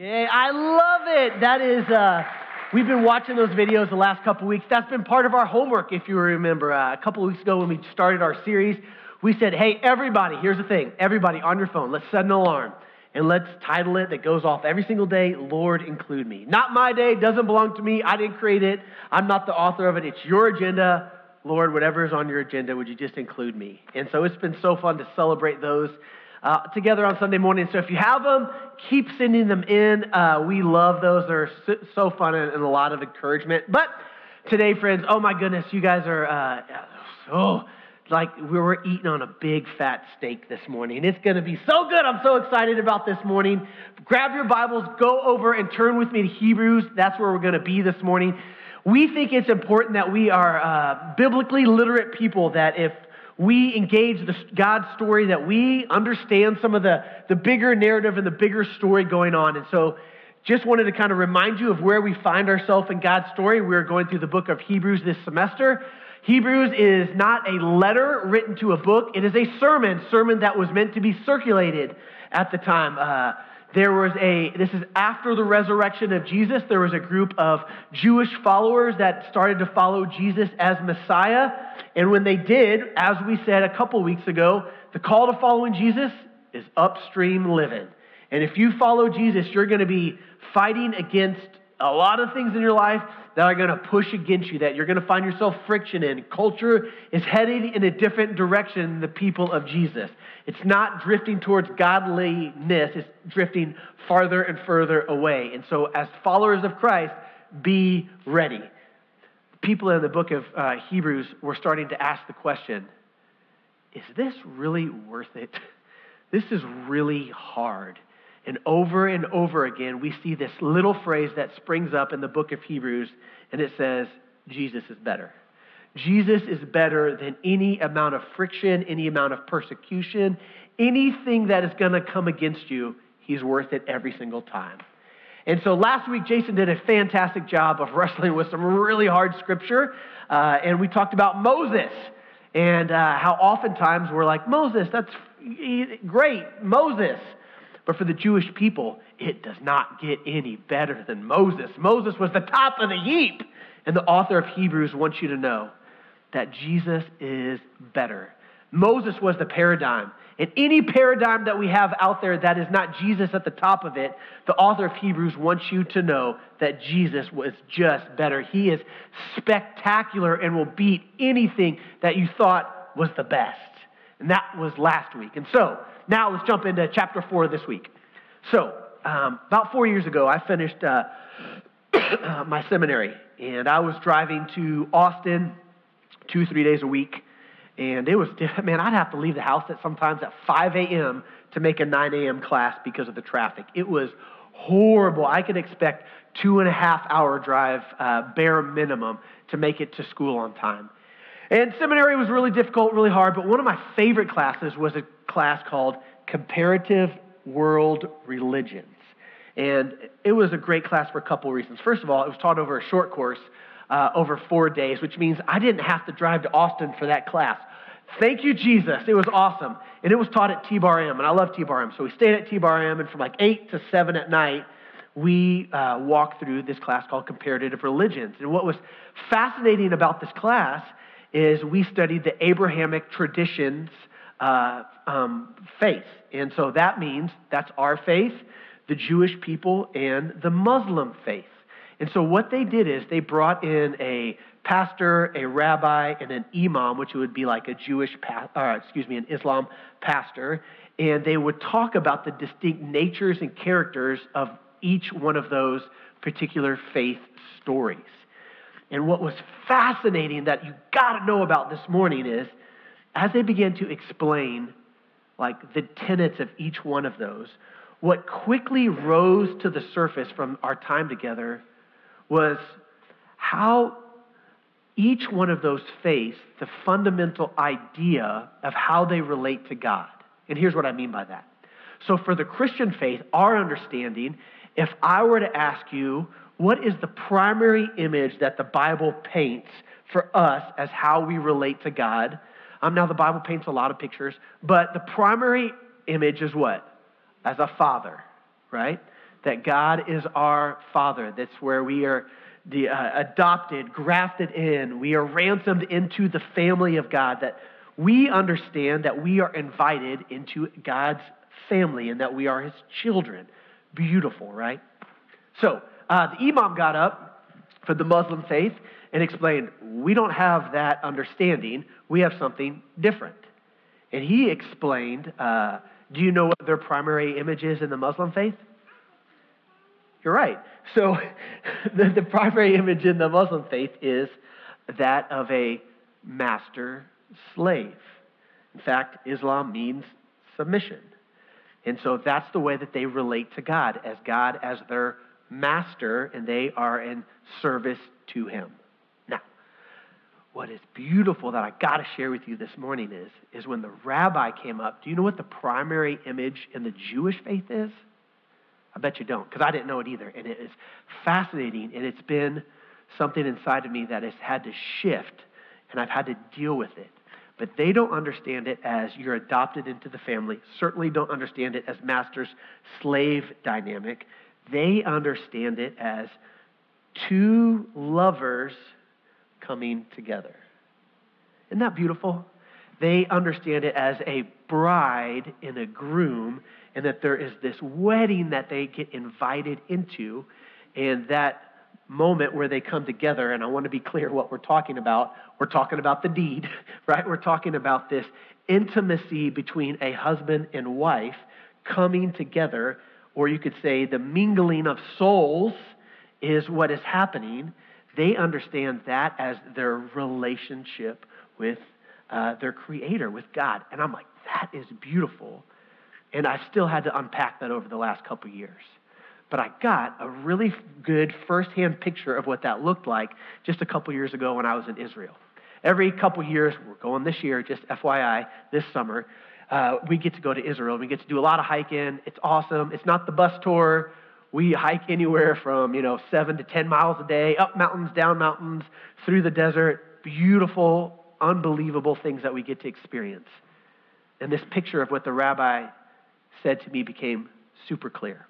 Yeah, I love it. That is, uh, we've been watching those videos the last couple weeks. That's been part of our homework, if you remember. Uh, a couple weeks ago when we started our series, we said, hey, everybody, here's the thing. Everybody on your phone, let's set an alarm and let's title it that goes off every single day, Lord, include me. Not my day, doesn't belong to me. I didn't create it. I'm not the author of it. It's your agenda. Lord, whatever is on your agenda, would you just include me? And so it's been so fun to celebrate those uh, together on Sunday morning. So if you have them, keep sending them in. Uh, we love those. They're so, fun and, and, a lot of encouragement. But today, friends, oh my goodness, you guys are uh, so like we were eating on a big fat steak this morning. It's going to be so good. I'm so excited about this morning. Grab your Bibles, go over and turn with me to Hebrews. That's where we're going to be this morning. We think it's important that we are uh, biblically literate people, that if we engage the God story, that we understand some of the, the bigger narrative and the bigger story going on. And so, just wanted to kind of remind you of where we find ourselves in God's story. We're going through the book of Hebrews this semester. Hebrews is not a letter written to a book, it is a sermon, sermon that was meant to be circulated at the time. Uh, there was a, this is after the resurrection of Jesus, there was a group of Jewish followers that started to follow Jesus as Messiah. And when they did, as we said a couple weeks ago, the call to following Jesus is upstream living. And if you follow Jesus, you're going to be fighting against a lot of things in your life that are going to push against you, that you're going to find yourself friction in. Culture is heading in a different direction than the people of Jesus. It's not drifting towards godliness, it's drifting farther and further away. And so, as followers of Christ, be ready. People in the book of uh, Hebrews were starting to ask the question is this really worth it? This is really hard. And over and over again, we see this little phrase that springs up in the book of Hebrews, and it says, Jesus is better. Jesus is better than any amount of friction, any amount of persecution, anything that is going to come against you. He's worth it every single time. And so last week, Jason did a fantastic job of wrestling with some really hard scripture. Uh, and we talked about Moses and uh, how oftentimes we're like, Moses, that's great, Moses. But for the Jewish people, it does not get any better than Moses. Moses was the top of the heap. And the author of Hebrews wants you to know that Jesus is better. Moses was the paradigm. And any paradigm that we have out there that is not Jesus at the top of it, the author of Hebrews wants you to know that Jesus was just better. He is spectacular and will beat anything that you thought was the best. And that was last week. And so, now let's jump into chapter four this week. So, um, about four years ago, I finished uh, my seminary, and I was driving to Austin two, three days a week. And it was, man, I'd have to leave the house at sometimes at 5 a.m. to make a 9 a.m. class because of the traffic. It was horrible. I could expect two and a half hour drive, uh, bare minimum, to make it to school on time. And seminary was really difficult, really hard, but one of my favorite classes was a class called Comparative World Religions. And it was a great class for a couple reasons. First of all, it was taught over a short course, uh, over four days, which means I didn't have to drive to Austin for that class. Thank you, Jesus. It was awesome. And it was taught at T Bar M, and I love T Bar M. So we stayed at T Bar M, and from like 8 to 7 at night, we uh, walked through this class called Comparative Religions. And what was fascinating about this class is we studied the Abrahamic traditions uh, um, faith. And so that means that's our faith, the Jewish people, and the Muslim faith. And so what they did is they brought in a pastor, a rabbi, and an imam, which would be like a Jewish, pa- or excuse me, an Islam pastor, and they would talk about the distinct natures and characters of each one of those particular faith stories. And what was fascinating that you got to know about this morning is as they began to explain like the tenets of each one of those, what quickly rose to the surface from our time together was how each one of those face the fundamental idea of how they relate to God. And here's what I mean by that. So, for the Christian faith, our understanding, if I were to ask you, what is the primary image that the Bible paints for us as how we relate to God? Um, now, the Bible paints a lot of pictures, but the primary image is what? As a father, right? that God is our Father. That's where we are the, uh, adopted, grafted in. We are ransomed into the family of God. That we understand that we are invited into God's family and that we are His children. Beautiful, right? So uh, the Imam got up for the Muslim faith and explained, We don't have that understanding. We have something different. And he explained, uh, Do you know what their primary image is in the Muslim faith? You're right. So the, the primary image in the Muslim faith is that of a master slave. In fact, Islam means submission. And so that's the way that they relate to God, as God as their master, and they are in service to him. Now, what is beautiful that I got to share with you this morning is, is when the rabbi came up, do you know what the primary image in the Jewish faith is? I bet you don't, because I didn't know it either. And it is fascinating, and it's been something inside of me that has had to shift, and I've had to deal with it. But they don't understand it as you're adopted into the family, certainly don't understand it as master's slave dynamic. They understand it as two lovers coming together. Isn't that beautiful? They understand it as a bride and a groom and that there is this wedding that they get invited into, and that moment where they come together, and I want to be clear what we're talking about. We're talking about the deed, right? We're talking about this intimacy between a husband and wife coming together, or you could say the mingling of souls is what is happening. They understand that as their relationship with uh, their creator, with God. And I'm like, that is beautiful. And I still had to unpack that over the last couple years. But I got a really good firsthand picture of what that looked like just a couple years ago when I was in Israel. Every couple years, we're going this year, just FYI, this summer, uh, we get to go to Israel. We get to do a lot of hiking. It's awesome. It's not the bus tour. We hike anywhere from, you know, seven to 10 miles a day, up mountains, down mountains, through the desert. Beautiful, unbelievable things that we get to experience. And this picture of what the rabbi said to me became super clear.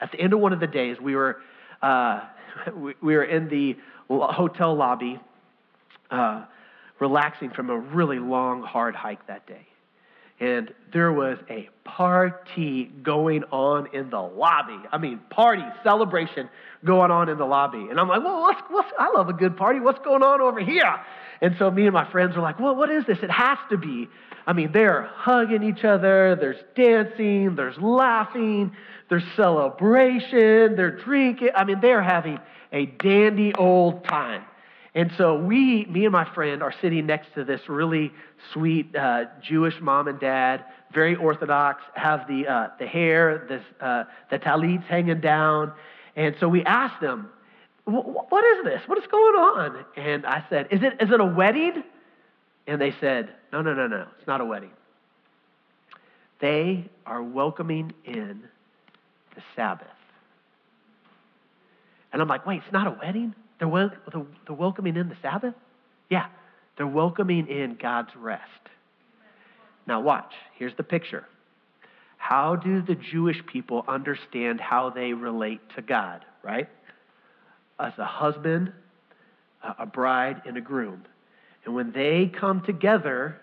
At the end of one of the days, we were, uh, we, we, were in the hotel lobby, uh, relaxing from a really long, hard hike that day. And there was a party going on in the lobby. I mean, party, celebration going on in the lobby. And I'm like, well, what's, what's, I love a good party. What's going on over here? And so me and my friends were like, well, what is this? It has to be I mean, they're hugging each other, there's dancing, there's laughing, there's celebration, they're drinking. I mean, they're having a dandy old time. And so we, me and my friend, are sitting next to this really sweet uh, Jewish mom and dad, very Orthodox, have the, uh, the hair, this, uh, the talits hanging down. And so we asked them, what is this? What is going on? And I said, is it, is it a wedding? And they said, No, no, no, no, it's not a wedding. They are welcoming in the Sabbath. And I'm like, Wait, it's not a wedding? They're, wel- they're welcoming in the Sabbath? Yeah, they're welcoming in God's rest. Now, watch. Here's the picture. How do the Jewish people understand how they relate to God, right? As a husband, a bride, and a groom. And when they come together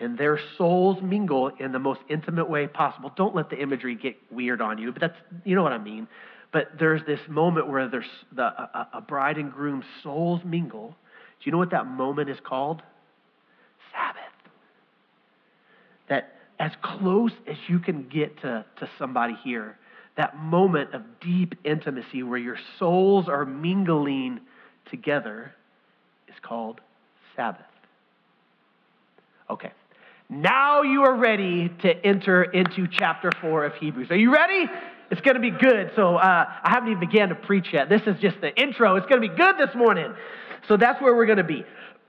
and their souls mingle in the most intimate way possible, don't let the imagery get weird on you, but that's, you know what I mean. But there's this moment where there's the, a, a bride and groom souls mingle. Do you know what that moment is called? Sabbath. That as close as you can get to, to somebody here, that moment of deep intimacy where your souls are mingling together is called Sabbath. Okay. Now you are ready to enter into chapter 4 of Hebrews. Are you ready? It's going to be good. So uh, I haven't even began to preach yet. This is just the intro. It's going to be good this morning. So that's where we're going to be.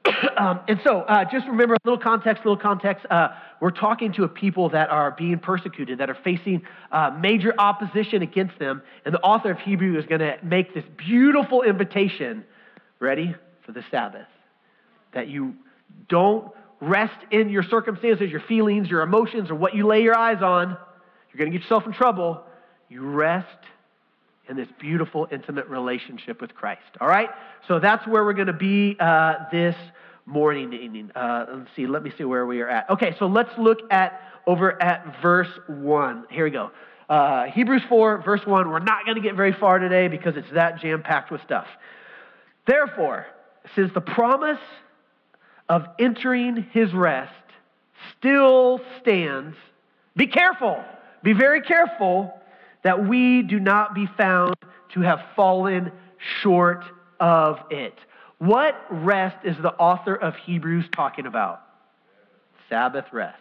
um, and so uh, just remember a little context, little context. Uh, we're talking to a people that are being persecuted, that are facing uh, major opposition against them. And the author of Hebrew is going to make this beautiful invitation ready for the Sabbath that you don't rest in your circumstances, your feelings, your emotions, or what you lay your eyes on. You're going to get yourself in trouble. You rest in this beautiful, intimate relationship with Christ. All right? So that's where we're going to be uh, this morning. Uh, let's see, let me see where we are at. Okay, so let's look at over at verse 1. Here we go. Uh, Hebrews 4, verse 1. We're not going to get very far today because it's that jam packed with stuff. Therefore, since the promise of entering his rest still stands, be careful, be very careful that we do not be found to have fallen short of it. What rest is the author of Hebrews talking about? Sabbath rest.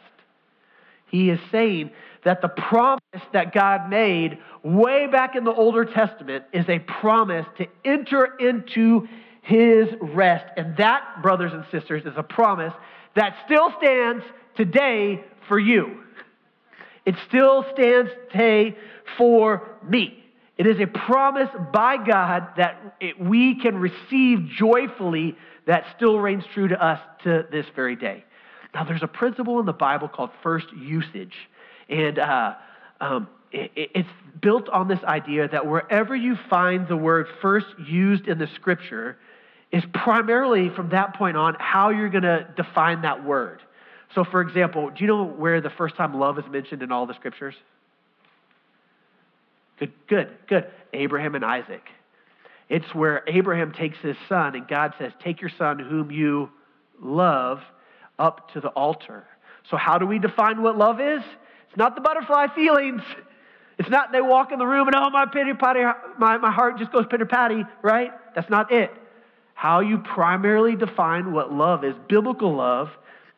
He is saying that the promise that God made way back in the Older Testament is a promise to enter into his rest. And that, brothers and sisters, is a promise that still stands today for you. It still stands today for me. It is a promise by God that it, we can receive joyfully that still reigns true to us to this very day. Now, there's a principle in the Bible called first usage. And uh, um, it, it's built on this idea that wherever you find the word first used in the scripture, is primarily from that point on how you're going to define that word. So, for example, do you know where the first time love is mentioned in all the scriptures? Good, good, good. Abraham and Isaac. It's where Abraham takes his son, and God says, Take your son, whom you love, up to the altar. So, how do we define what love is? It's not the butterfly feelings. It's not they walk in the room and, oh, my pity patty, my, my heart just goes pitter patty, right? That's not it. How you primarily define what love is, biblical love,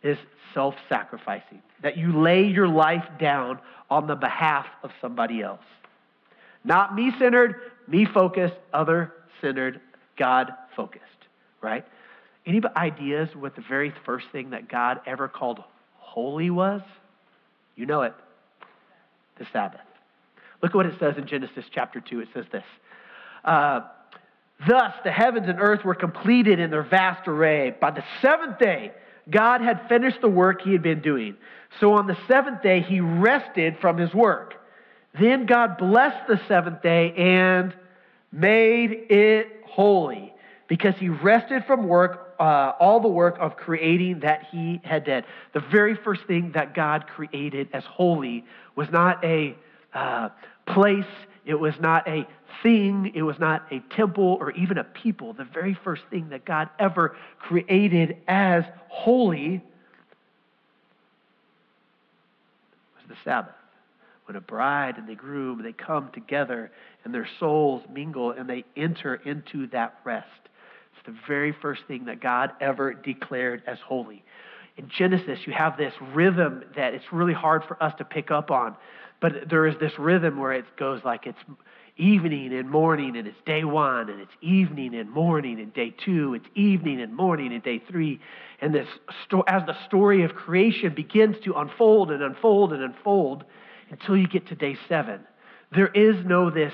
is self sacrificing, that you lay your life down on the behalf of somebody else. Not me centered, me focused, other centered, God focused, right? Any ideas what the very first thing that God ever called holy was? You know it the Sabbath. Look at what it says in Genesis chapter 2. It says this uh, Thus the heavens and earth were completed in their vast array. By the seventh day, God had finished the work he had been doing. So on the seventh day, he rested from his work. Then God blessed the seventh day and made it holy because he rested from work, uh, all the work of creating that he had done. The very first thing that God created as holy was not a uh, place, it was not a thing, it was not a temple or even a people. The very first thing that God ever created as holy was the Sabbath when a bride and the groom they come together and their souls mingle and they enter into that rest. It's the very first thing that God ever declared as holy. In Genesis, you have this rhythm that it's really hard for us to pick up on, but there is this rhythm where it goes like it's evening and morning, and it's day one, and it's evening and morning, and day two, it's evening and morning, and day three. And this, as the story of creation begins to unfold and unfold and unfold, until you get to day seven. There is no this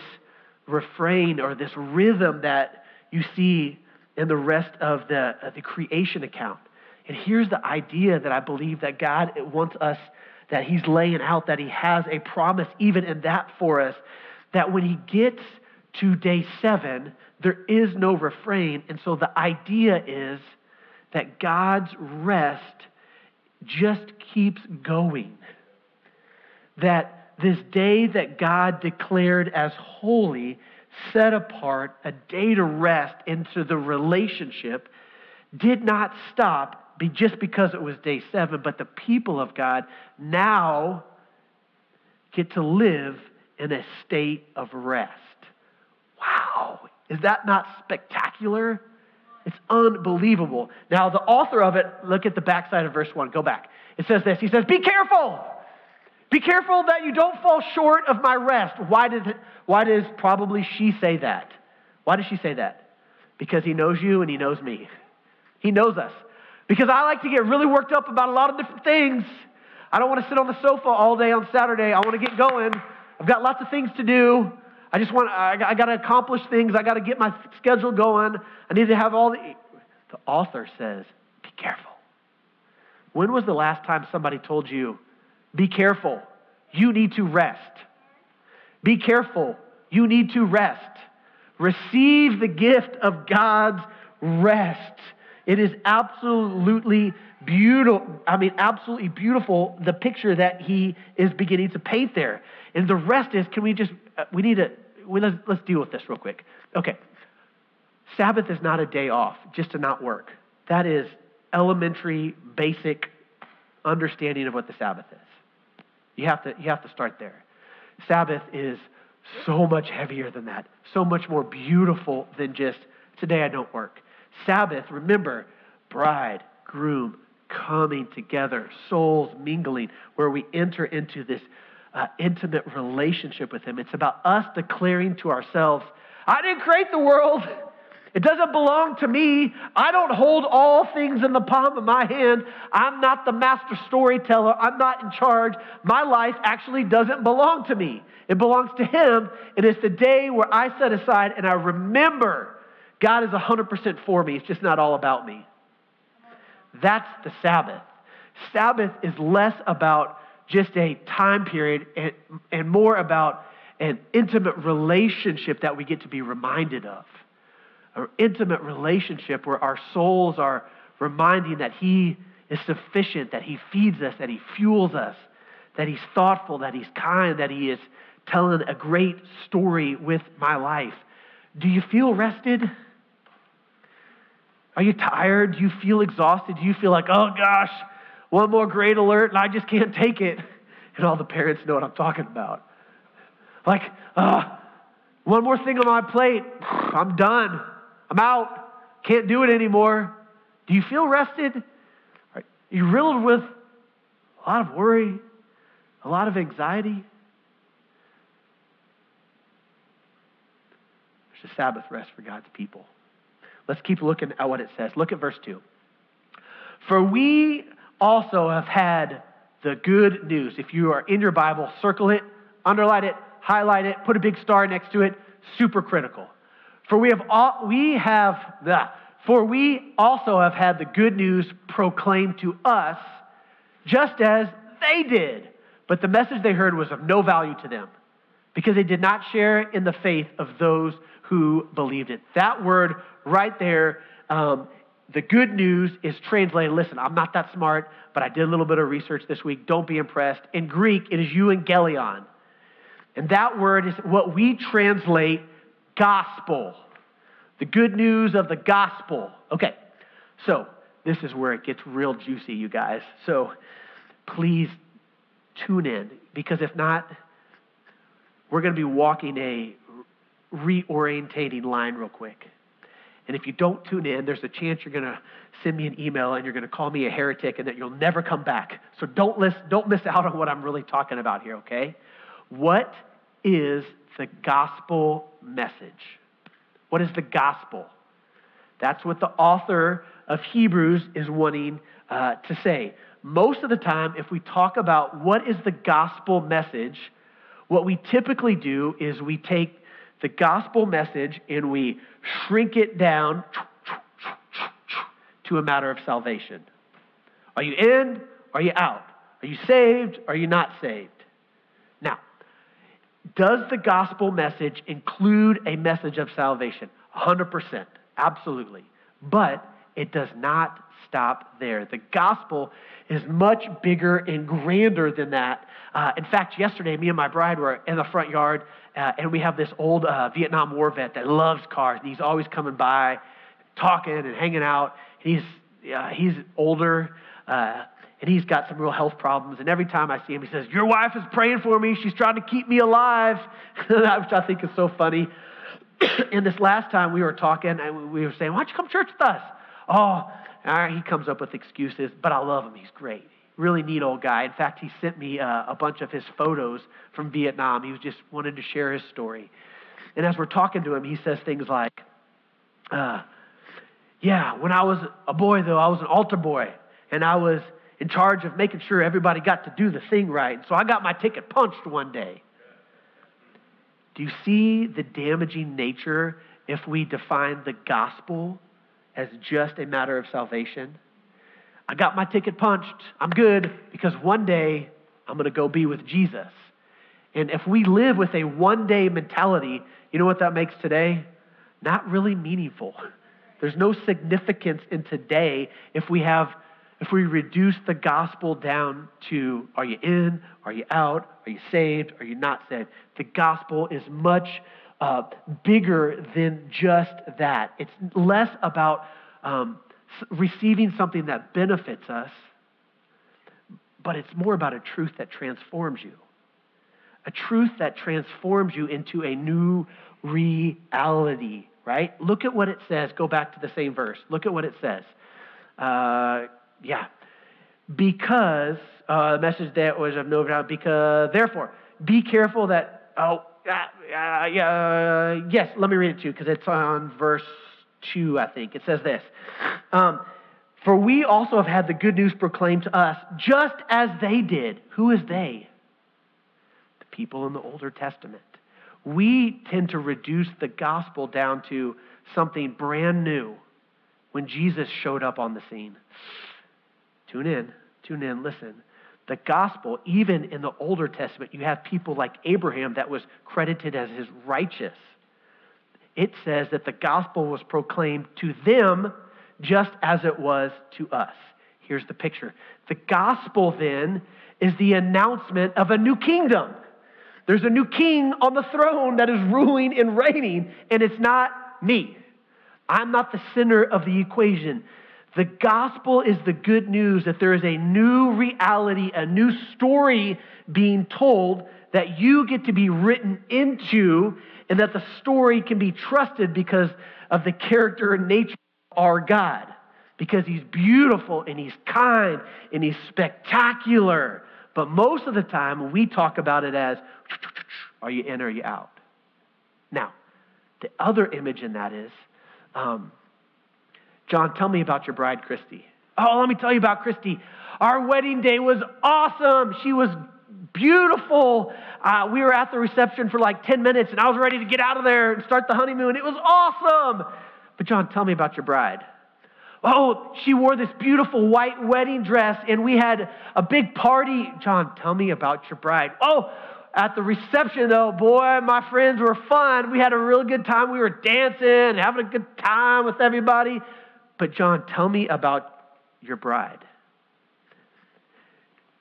refrain or this rhythm that you see in the rest of the, uh, the creation account. And here's the idea that I believe that God wants us, that He's laying out, that He has a promise even in that for us, that when He gets to day seven, there is no refrain. And so the idea is that God's rest just keeps going that this day that God declared as holy, set apart, a day to rest into the relationship, did not stop be just because it was day seven, but the people of God now get to live in a state of rest. Wow, is that not spectacular? It's unbelievable. Now, the author of it, look at the backside of verse 1. Go back. It says this He says, Be careful. Be careful that you don't fall short of my rest. Why, did, why does probably she say that? Why does she say that? Because he knows you and he knows me. He knows us. Because I like to get really worked up about a lot of different things. I don't want to sit on the sofa all day on Saturday. I want to get going. I've got lots of things to do. I just want, I, I got to accomplish things. I got to get my schedule going. I need to have all the. The author says, be careful. When was the last time somebody told you, be careful. You need to rest. Be careful. You need to rest. Receive the gift of God's rest. It is absolutely beautiful. I mean, absolutely beautiful, the picture that he is beginning to paint there. And the rest is, can we just, uh, we need to, we, let's, let's deal with this real quick. Okay. Sabbath is not a day off just to not work. That is elementary, basic understanding of what the Sabbath is. You have to, you have to start there. Sabbath is so much heavier than that, so much more beautiful than just today I don't work. Sabbath, remember, bride, groom, coming together, souls mingling, where we enter into this uh, intimate relationship with Him. It's about us declaring to ourselves, I didn't create the world. It doesn't belong to me. I don't hold all things in the palm of my hand. I'm not the master storyteller. I'm not in charge. My life actually doesn't belong to me. It belongs to Him. And it's the day where I set aside and I remember God is 100% for me. It's just not all about me. That's the Sabbath. Sabbath is less about just a time period and, and more about an intimate relationship that we get to be reminded of an intimate relationship where our souls are reminding that He is sufficient, that He feeds us, that He fuels us, that He's thoughtful, that He's kind, that He is telling a great story with my life. Do you feel rested? Are you tired? Do you feel exhausted? Do you feel like, oh gosh, one more great alert and I just can't take it? And all the parents know what I'm talking about. Like, uh, one more thing on my plate, I'm done. I'm out. Can't do it anymore. Do you feel rested? Are you riddled with a lot of worry, a lot of anxiety? There's a Sabbath rest for God's people. Let's keep looking at what it says. Look at verse 2. For we also have had the good news. If you are in your Bible, circle it, underline it, highlight it, put a big star next to it. Super critical. For we have all, we have the, for we also have had the good news proclaimed to us, just as they did. But the message they heard was of no value to them, because they did not share in the faith of those who believed it. That word right there, um, the good news is translated. Listen, I'm not that smart, but I did a little bit of research this week. Don't be impressed. In Greek, it is euangelion. And that word is what we translate gospel. The good news of the gospel. Okay, so this is where it gets real juicy, you guys. So please tune in, because if not, we're going to be walking a reorientating line real quick. And if you don't tune in, there's a chance you're going to send me an email and you're going to call me a heretic and that you'll never come back. So don't, list, don't miss out on what I'm really talking about here, okay? What is the gospel message? What is the gospel? That's what the author of Hebrews is wanting uh, to say. Most of the time, if we talk about what is the gospel message, what we typically do is we take the gospel message and we shrink it down to a matter of salvation. Are you in? Are you out? Are you saved? Are you not saved? Now, does the gospel message include a message of salvation? 100%, absolutely. But it does not stop there. The gospel is much bigger and grander than that. Uh, in fact, yesterday, me and my bride were in the front yard, uh, and we have this old uh, Vietnam War vet that loves cars, and he's always coming by, talking and hanging out. he's he's older, uh, and he's got some real health problems. And every time I see him, he says, "Your wife is praying for me. She's trying to keep me alive," which I think is so funny. and this last time we were talking, and we were saying, "Why don't you come to church with us?" Oh, he comes up with excuses, but I love him. He's great. Really neat old guy. In fact, he sent me uh, a bunch of his photos from Vietnam. He was just wanted to share his story. And as we're talking to him, he says things like, uh, "Yeah, when I was a boy, though, I was an altar boy, and I was." in charge of making sure everybody got to do the thing right. So I got my ticket punched one day. Do you see the damaging nature if we define the gospel as just a matter of salvation? I got my ticket punched. I'm good because one day I'm going to go be with Jesus. And if we live with a one day mentality, you know what that makes today? Not really meaningful. There's no significance in today if we have if we reduce the gospel down to are you in, are you out, are you saved, are you not saved? The gospel is much uh, bigger than just that. It's less about um, receiving something that benefits us, but it's more about a truth that transforms you. A truth that transforms you into a new reality, right? Look at what it says. Go back to the same verse. Look at what it says. Uh, yeah. Because, uh, the message that was of no doubt, because, therefore, be careful that, oh, uh, uh, yes, let me read it to you because it's on verse 2, I think. It says this um, For we also have had the good news proclaimed to us, just as they did. Who is they? The people in the Older Testament. We tend to reduce the gospel down to something brand new when Jesus showed up on the scene. Tune in, tune in, listen. The gospel, even in the Older Testament, you have people like Abraham that was credited as his righteous. It says that the gospel was proclaimed to them just as it was to us. Here's the picture. The gospel then is the announcement of a new kingdom. There's a new king on the throne that is ruling and reigning, and it's not me. I'm not the center of the equation. The gospel is the good news that there is a new reality, a new story being told that you get to be written into, and that the story can be trusted because of the character and nature of our God. Because he's beautiful and he's kind and he's spectacular. But most of the time, we talk about it as are you in or are you out? Now, the other image in that is um, John, tell me about your bride, Christy. Oh, let me tell you about Christy. Our wedding day was awesome. She was beautiful. Uh, we were at the reception for like 10 minutes, and I was ready to get out of there and start the honeymoon. It was awesome. But, John, tell me about your bride. Oh, she wore this beautiful white wedding dress, and we had a big party. John, tell me about your bride. Oh, at the reception, though, boy, my friends were fun. We had a real good time. We were dancing, having a good time with everybody. But, John, tell me about your bride.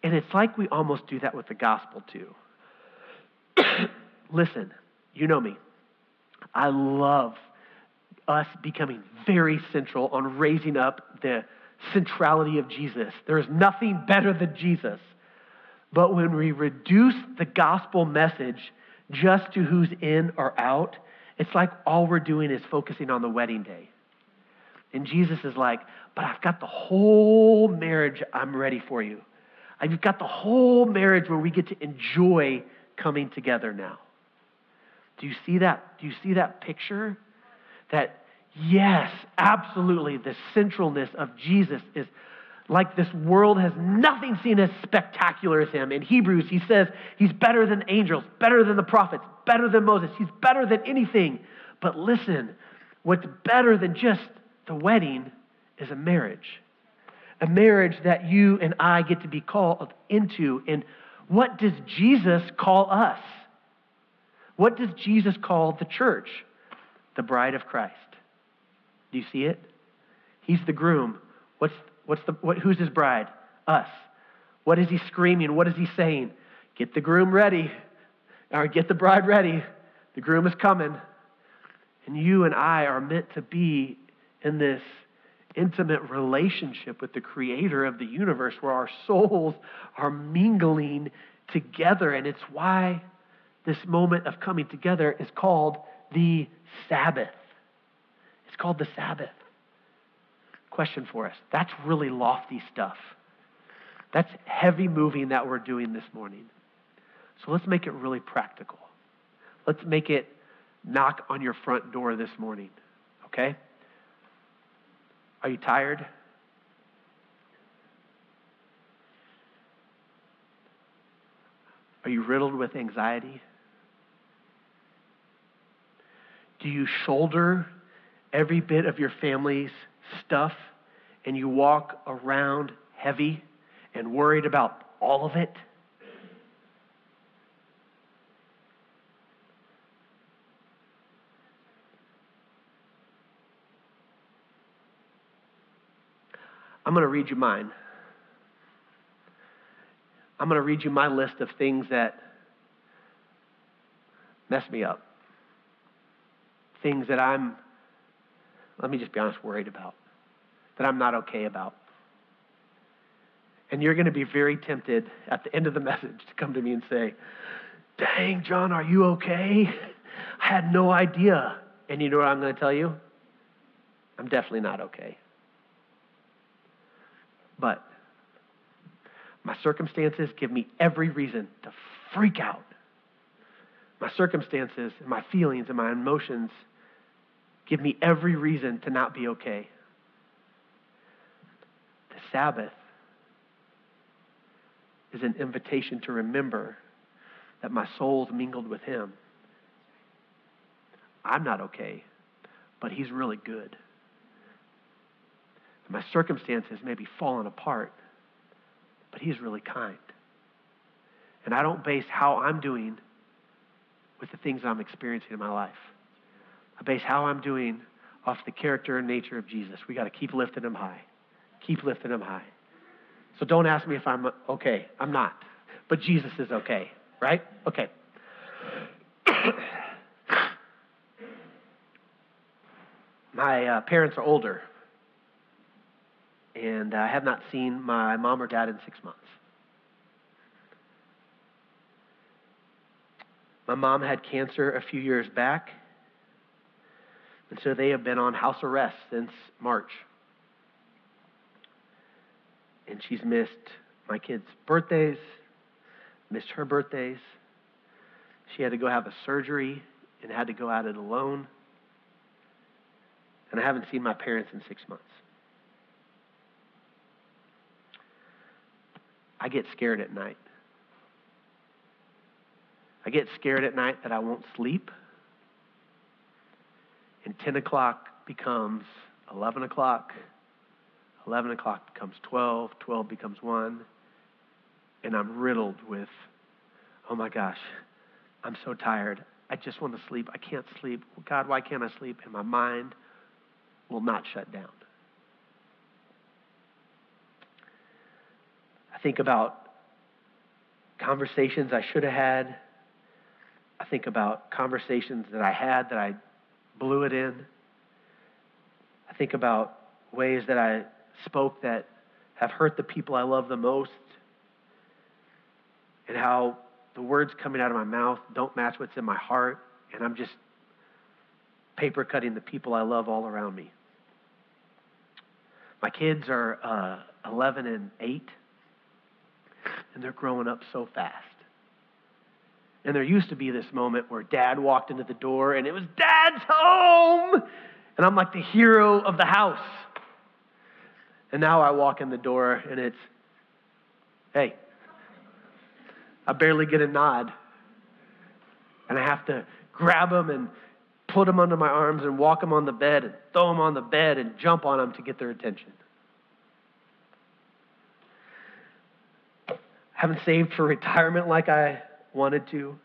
And it's like we almost do that with the gospel, too. Listen, you know me. I love us becoming very central on raising up the centrality of Jesus. There is nothing better than Jesus. But when we reduce the gospel message just to who's in or out, it's like all we're doing is focusing on the wedding day. And Jesus is like, but I've got the whole marriage I'm ready for you. I've got the whole marriage where we get to enjoy coming together now. Do you see that? Do you see that picture? That, yes, absolutely, the centralness of Jesus is like this world has nothing seen as spectacular as him. In Hebrews, he says he's better than angels, better than the prophets, better than Moses. He's better than anything. But listen, what's better than just the wedding is a marriage. A marriage that you and I get to be called into. And what does Jesus call us? What does Jesus call the church? The bride of Christ. Do you see it? He's the groom. What's, what's the, what, who's his bride? Us. What is he screaming? What is he saying? Get the groom ready, or get the bride ready. The groom is coming. And you and I are meant to be in this intimate relationship with the creator of the universe where our souls are mingling together. And it's why this moment of coming together is called the Sabbath. It's called the Sabbath. Question for us. That's really lofty stuff. That's heavy moving that we're doing this morning. So let's make it really practical. Let's make it knock on your front door this morning, okay? Are you tired? Are you riddled with anxiety? Do you shoulder every bit of your family's stuff and you walk around heavy and worried about all of it? I'm going to read you mine. I'm going to read you my list of things that mess me up. Things that I'm, let me just be honest, worried about, that I'm not okay about. And you're going to be very tempted at the end of the message to come to me and say, Dang, John, are you okay? I had no idea. And you know what I'm going to tell you? I'm definitely not okay. But my circumstances give me every reason to freak out. My circumstances and my feelings and my emotions give me every reason to not be okay. The Sabbath is an invitation to remember that my soul's mingled with Him. I'm not okay, but He's really good. My circumstances may be falling apart, but He's really kind. And I don't base how I'm doing with the things I'm experiencing in my life. I base how I'm doing off the character and nature of Jesus. We got to keep lifting Him high. Keep lifting Him high. So don't ask me if I'm okay. I'm not. But Jesus is okay, right? Okay. my uh, parents are older and I have not seen my mom or dad in six months. My mom had cancer a few years back, and so they have been on house arrest since March. And she's missed my kids' birthdays, missed her birthdays. She had to go have a surgery and had to go at it alone. And I haven't seen my parents in six months. I get scared at night. I get scared at night that I won't sleep. And 10 o'clock becomes 11 o'clock. 11 o'clock becomes 12. 12 becomes 1. And I'm riddled with, oh my gosh, I'm so tired. I just want to sleep. I can't sleep. God, why can't I sleep? And my mind will not shut down. Think about conversations I should have had. I think about conversations that I had that I blew it in. I think about ways that I spoke that have hurt the people I love the most, and how the words coming out of my mouth don't match what's in my heart, and I'm just paper cutting the people I love all around me. My kids are uh, 11 and 8 and they're growing up so fast. And there used to be this moment where dad walked into the door and it was dad's home. And I'm like the hero of the house. And now I walk in the door and it's, hey, I barely get a nod. And I have to grab them and put them under my arms and walk them on the bed and throw them on the bed and jump on them to get their attention. Haven't saved for retirement like I wanted to.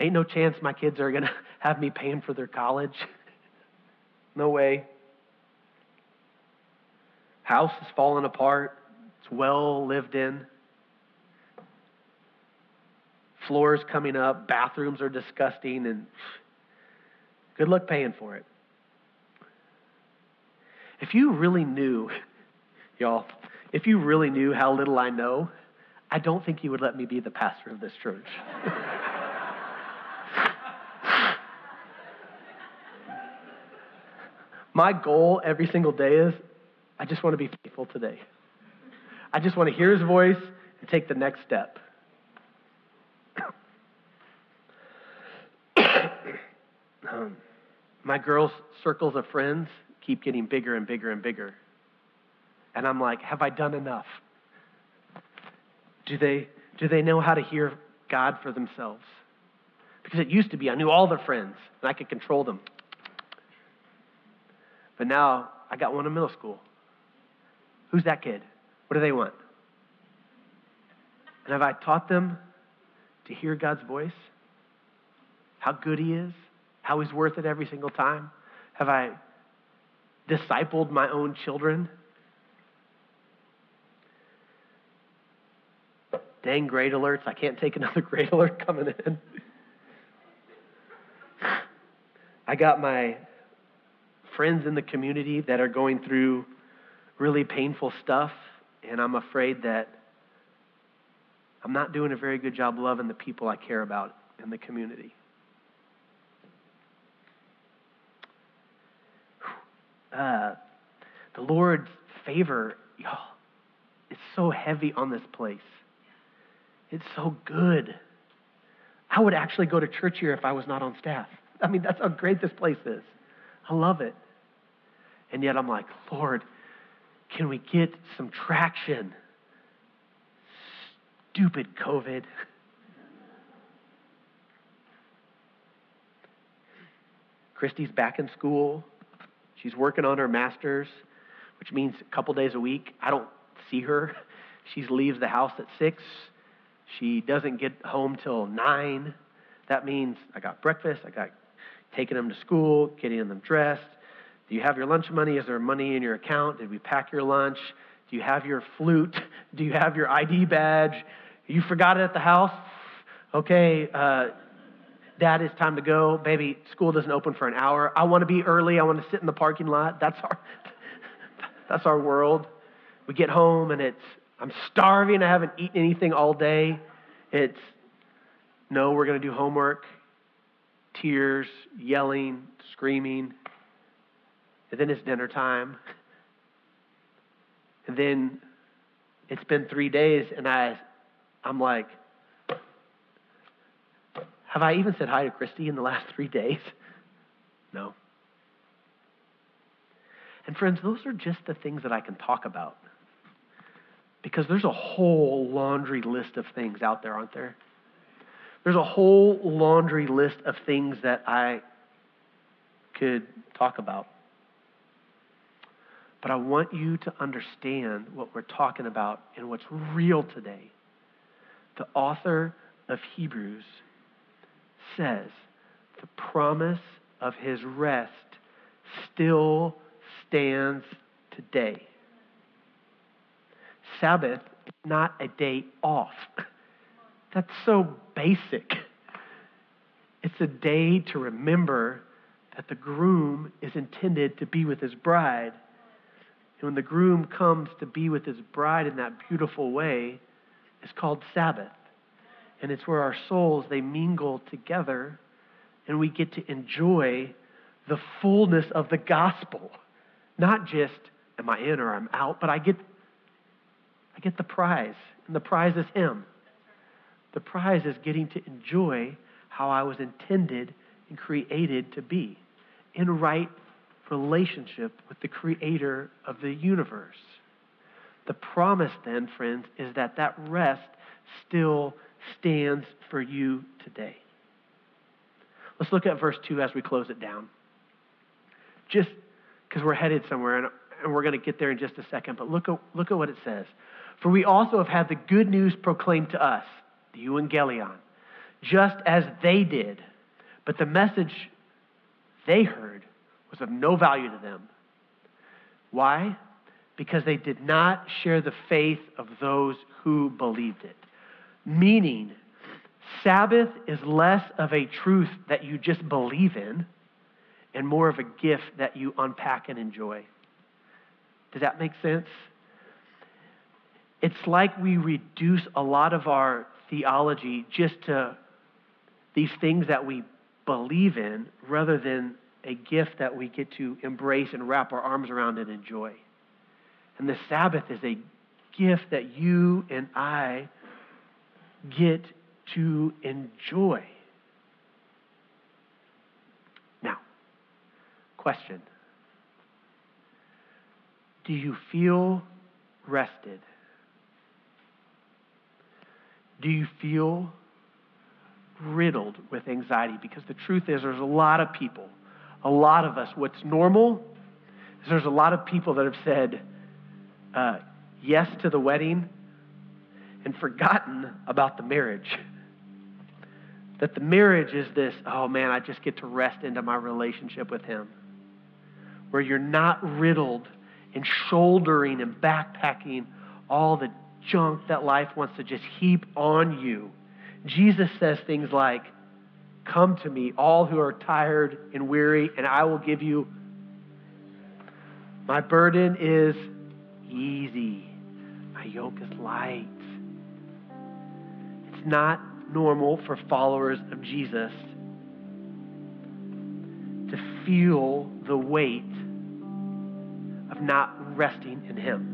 Ain't no chance my kids are going to have me paying for their college. no way. House is falling apart. It's well lived in. Floors coming up. Bathrooms are disgusting. And good luck paying for it. If you really knew, y'all, if you really knew how little I know, I don't think you would let me be the pastor of this church. My goal every single day is I just want to be faithful today. I just want to hear his voice and take the next step. um, my girls' circles of friends keep getting bigger and bigger and bigger. And I'm like, have I done enough? Do they, do they know how to hear God for themselves? Because it used to be I knew all their friends and I could control them. But now I got one in middle school. Who's that kid? What do they want? And have I taught them to hear God's voice? How good He is? How He's worth it every single time? Have I discipled my own children Dang grade alerts. I can't take another grade alert coming in. I got my friends in the community that are going through really painful stuff, and I'm afraid that I'm not doing a very good job loving the people I care about in the community. Uh, the Lord's favor, y'all, is so heavy on this place. It's so good. I would actually go to church here if I was not on staff. I mean, that's how great this place is. I love it. And yet I'm like, Lord, can we get some traction? Stupid COVID. Christy's back in school. She's working on her master's, which means a couple days a week. I don't see her. She leaves the house at 6. She doesn't get home till 9. That means I got breakfast, I got taking them to school, getting them dressed. Do you have your lunch money? Is there money in your account? Did we pack your lunch? Do you have your flute? Do you have your ID badge? You forgot it at the house? Okay, uh, Dad, it's time to go. Baby, school doesn't open for an hour. I want to be early. I want to sit in the parking lot. That's our, that's our world. We get home and it's, I'm starving. I haven't eaten anything all day. It's, no, we're going to do homework tears, yelling, screaming. And then it's dinner time. And then it's been three days, and I, I'm like, have I even said hi to Christy in the last three days? No. And friends, those are just the things that I can talk about. Because there's a whole laundry list of things out there, aren't there? There's a whole laundry list of things that I could talk about. But I want you to understand what we're talking about and what's real today. The author of Hebrews says the promise of his rest still stands today. Sabbath is not a day off. That's so basic. It's a day to remember that the groom is intended to be with his bride. And when the groom comes to be with his bride in that beautiful way, it's called Sabbath. And it's where our souls they mingle together and we get to enjoy the fullness of the gospel. Not just am I in or I'm out, but I get I get the prize. And the prize is him. The prize is getting to enjoy how I was intended and created to be in right relationship with the creator of the universe. The promise, then, friends, is that that rest still stands for you today. Let's look at verse 2 as we close it down. Just because we're headed somewhere, and, and we're going to get there in just a second, but look at, look at what it says. For we also have had the good news proclaimed to us the evangelion, just as they did. But the message they heard was of no value to them. Why? Because they did not share the faith of those who believed it. Meaning, Sabbath is less of a truth that you just believe in and more of a gift that you unpack and enjoy. Does that make sense? It's like we reduce a lot of our theology just to these things that we believe in rather than a gift that we get to embrace and wrap our arms around and enjoy. And the Sabbath is a gift that you and I get to enjoy. Now, question Do you feel rested? Do you feel riddled with anxiety? Because the truth is, there's a lot of people, a lot of us. What's normal is there's a lot of people that have said uh, yes to the wedding and forgotten about the marriage. That the marriage is this, oh man, I just get to rest into my relationship with Him. Where you're not riddled and shouldering and backpacking all the junk that life wants to just heap on you. Jesus says things like, Come to me, all who are tired and weary, and I will give you. My burden is easy, my yoke is light. It's not normal for followers of Jesus to feel the weight of not resting in Him.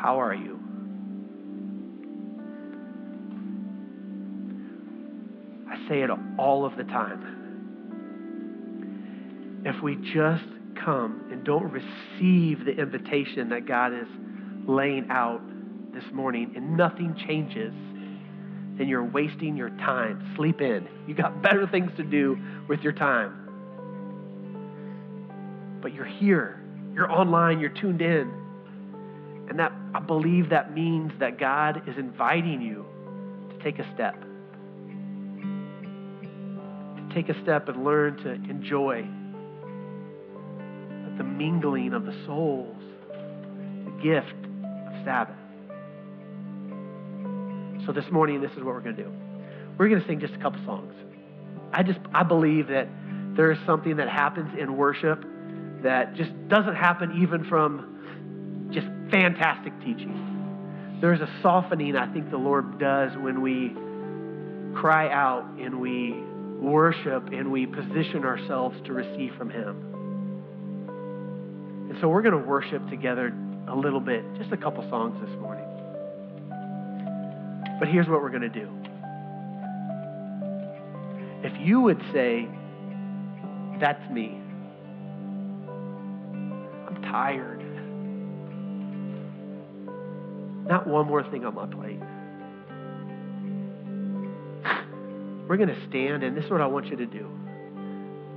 How are you? I say it all of the time. If we just come and don't receive the invitation that God is laying out this morning and nothing changes, then you're wasting your time. Sleep in. You got better things to do with your time. But you're here. You're online. You're tuned in. And that I believe that means that God is inviting you to take a step. To take a step and learn to enjoy the mingling of the souls, the gift of Sabbath. So this morning, this is what we're going to do. We're going to sing just a couple songs. I just I believe that there is something that happens in worship that just doesn't happen even from fantastic teaching. There's a softening I think the Lord does when we cry out and we worship and we position ourselves to receive from Him. And so we're going to worship together a little bit, just a couple songs this morning. But here's what we're going to do. If you would say, That's me, I'm tired. Not one more thing on my plate. We're going to stand, and this is what I want you to do.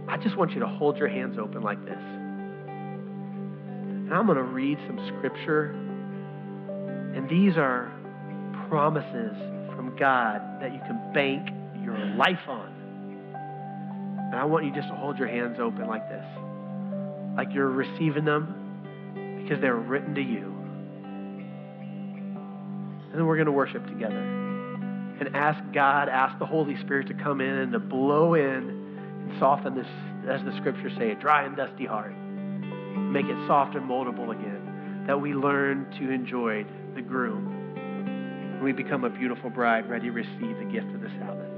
I just want you to hold your hands open like this. And I'm going to read some scripture. And these are promises from God that you can bank your life on. And I want you just to hold your hands open like this, like you're receiving them because they're written to you. And then we're going to worship together and ask God, ask the Holy Spirit to come in and to blow in and soften this, as the scriptures say, a dry and dusty heart. Make it soft and moldable again, that we learn to enjoy the groom and we become a beautiful bride ready to receive the gift of the Sabbath.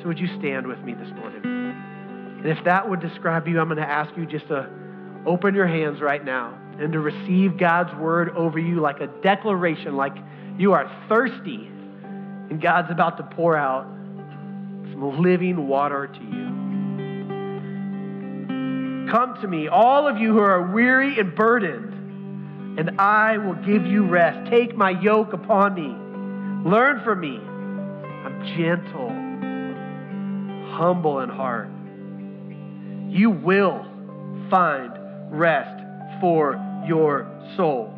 So, would you stand with me this morning? And if that would describe you, I'm going to ask you just to open your hands right now and to receive God's word over you like a declaration, like you are thirsty and God's about to pour out some living water to you. Come to me, all of you who are weary and burdened and I will give you rest. Take my yoke upon me. Learn from me. I'm gentle, humble in heart. You will find rest for your soul.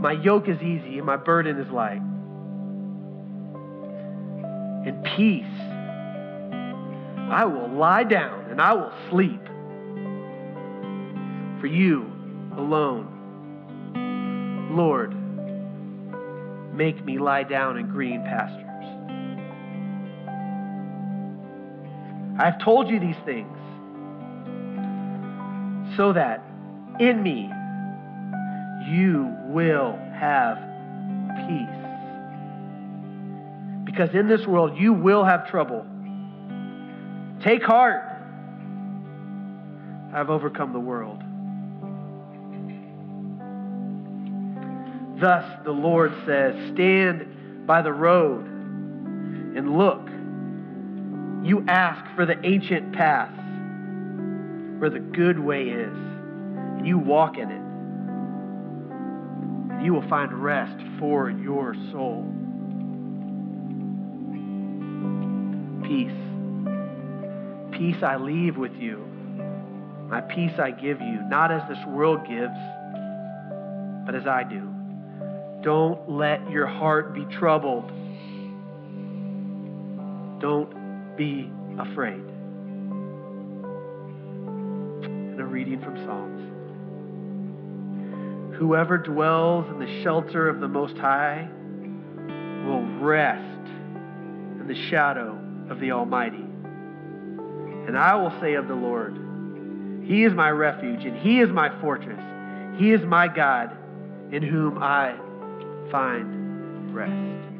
My yoke is easy and my burden is light. In peace, I will lie down and I will sleep. For you alone Lord, make me lie down in green pastures. I've told you these things so that in me you will have peace. Because in this world you will have trouble. Take heart. I've overcome the world. Thus the Lord says, Stand by the road and look. You ask for the ancient path where the good way is, and you walk in it. And you will find rest for your soul. Peace. Peace I leave with you. My peace I give you, not as this world gives, but as I do. Don't let your heart be troubled. Don't be afraid. And a reading from Psalms. Whoever dwells in the shelter of the Most High will rest in the shadow of the Almighty. And I will say of the Lord, He is my refuge, and He is my fortress. He is my God, in whom I find rest.